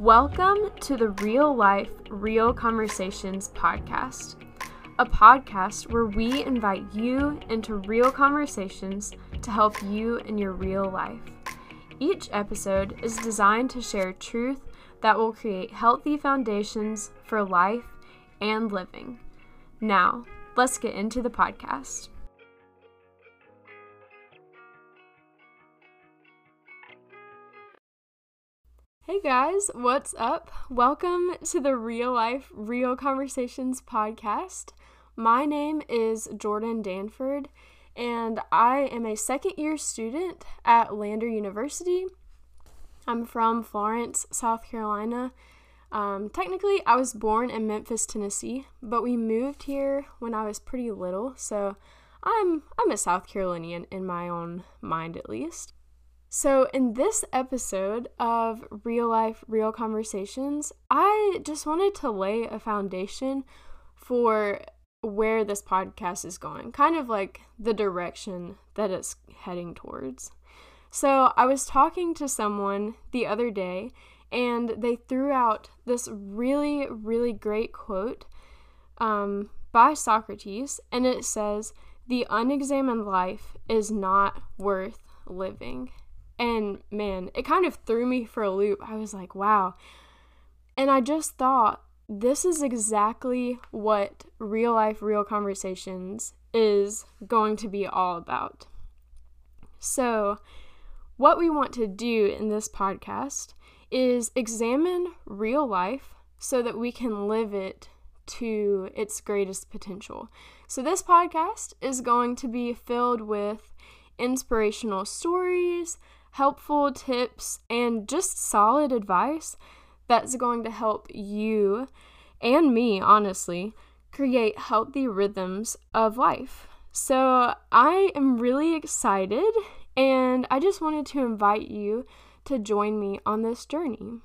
Welcome to the Real Life, Real Conversations podcast, a podcast where we invite you into real conversations to help you in your real life. Each episode is designed to share truth that will create healthy foundations for life and living. Now, let's get into the podcast. Hey guys, what's up? Welcome to the Real Life, Real Conversations podcast. My name is Jordan Danford, and I am a second year student at Lander University. I'm from Florence, South Carolina. Um, technically, I was born in Memphis, Tennessee, but we moved here when I was pretty little, so I'm I'm a South Carolinian in my own mind at least. So, in this episode of Real Life, Real Conversations, I just wanted to lay a foundation for where this podcast is going, kind of like the direction that it's heading towards. So, I was talking to someone the other day, and they threw out this really, really great quote um, by Socrates, and it says, The unexamined life is not worth living. And man, it kind of threw me for a loop. I was like, wow. And I just thought, this is exactly what real life, real conversations is going to be all about. So, what we want to do in this podcast is examine real life so that we can live it to its greatest potential. So, this podcast is going to be filled with inspirational stories, helpful tips, and just solid advice that's going to help you and me, honestly, create healthy rhythms of life. So, I am really excited, and I just wanted to invite you to join me on this journey.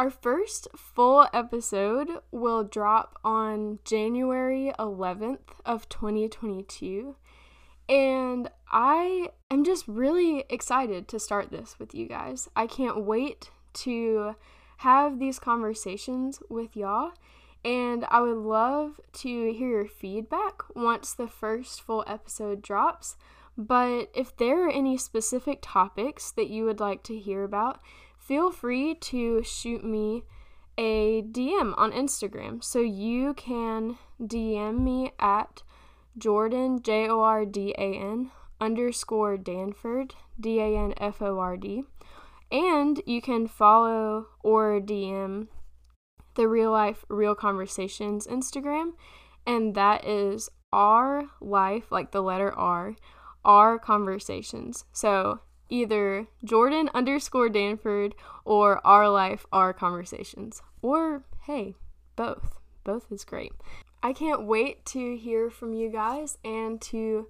Our first full episode will drop on January 11th of 2022. And I am just really excited to start this with you guys. I can't wait to have these conversations with y'all. And I would love to hear your feedback once the first full episode drops. But if there are any specific topics that you would like to hear about, feel free to shoot me a DM on Instagram. So you can DM me at Jordan, J O R D A N, underscore Danford, D A N F O R D. And you can follow or DM the Real Life, Real Conversations Instagram, and that is our life, like the letter R, our conversations. So either Jordan underscore Danford or our life, our conversations. Or hey, both. Both is great. I can't wait to hear from you guys and to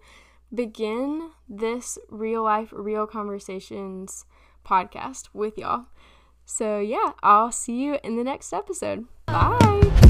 begin this real life, real conversations podcast with y'all. So, yeah, I'll see you in the next episode. Bye.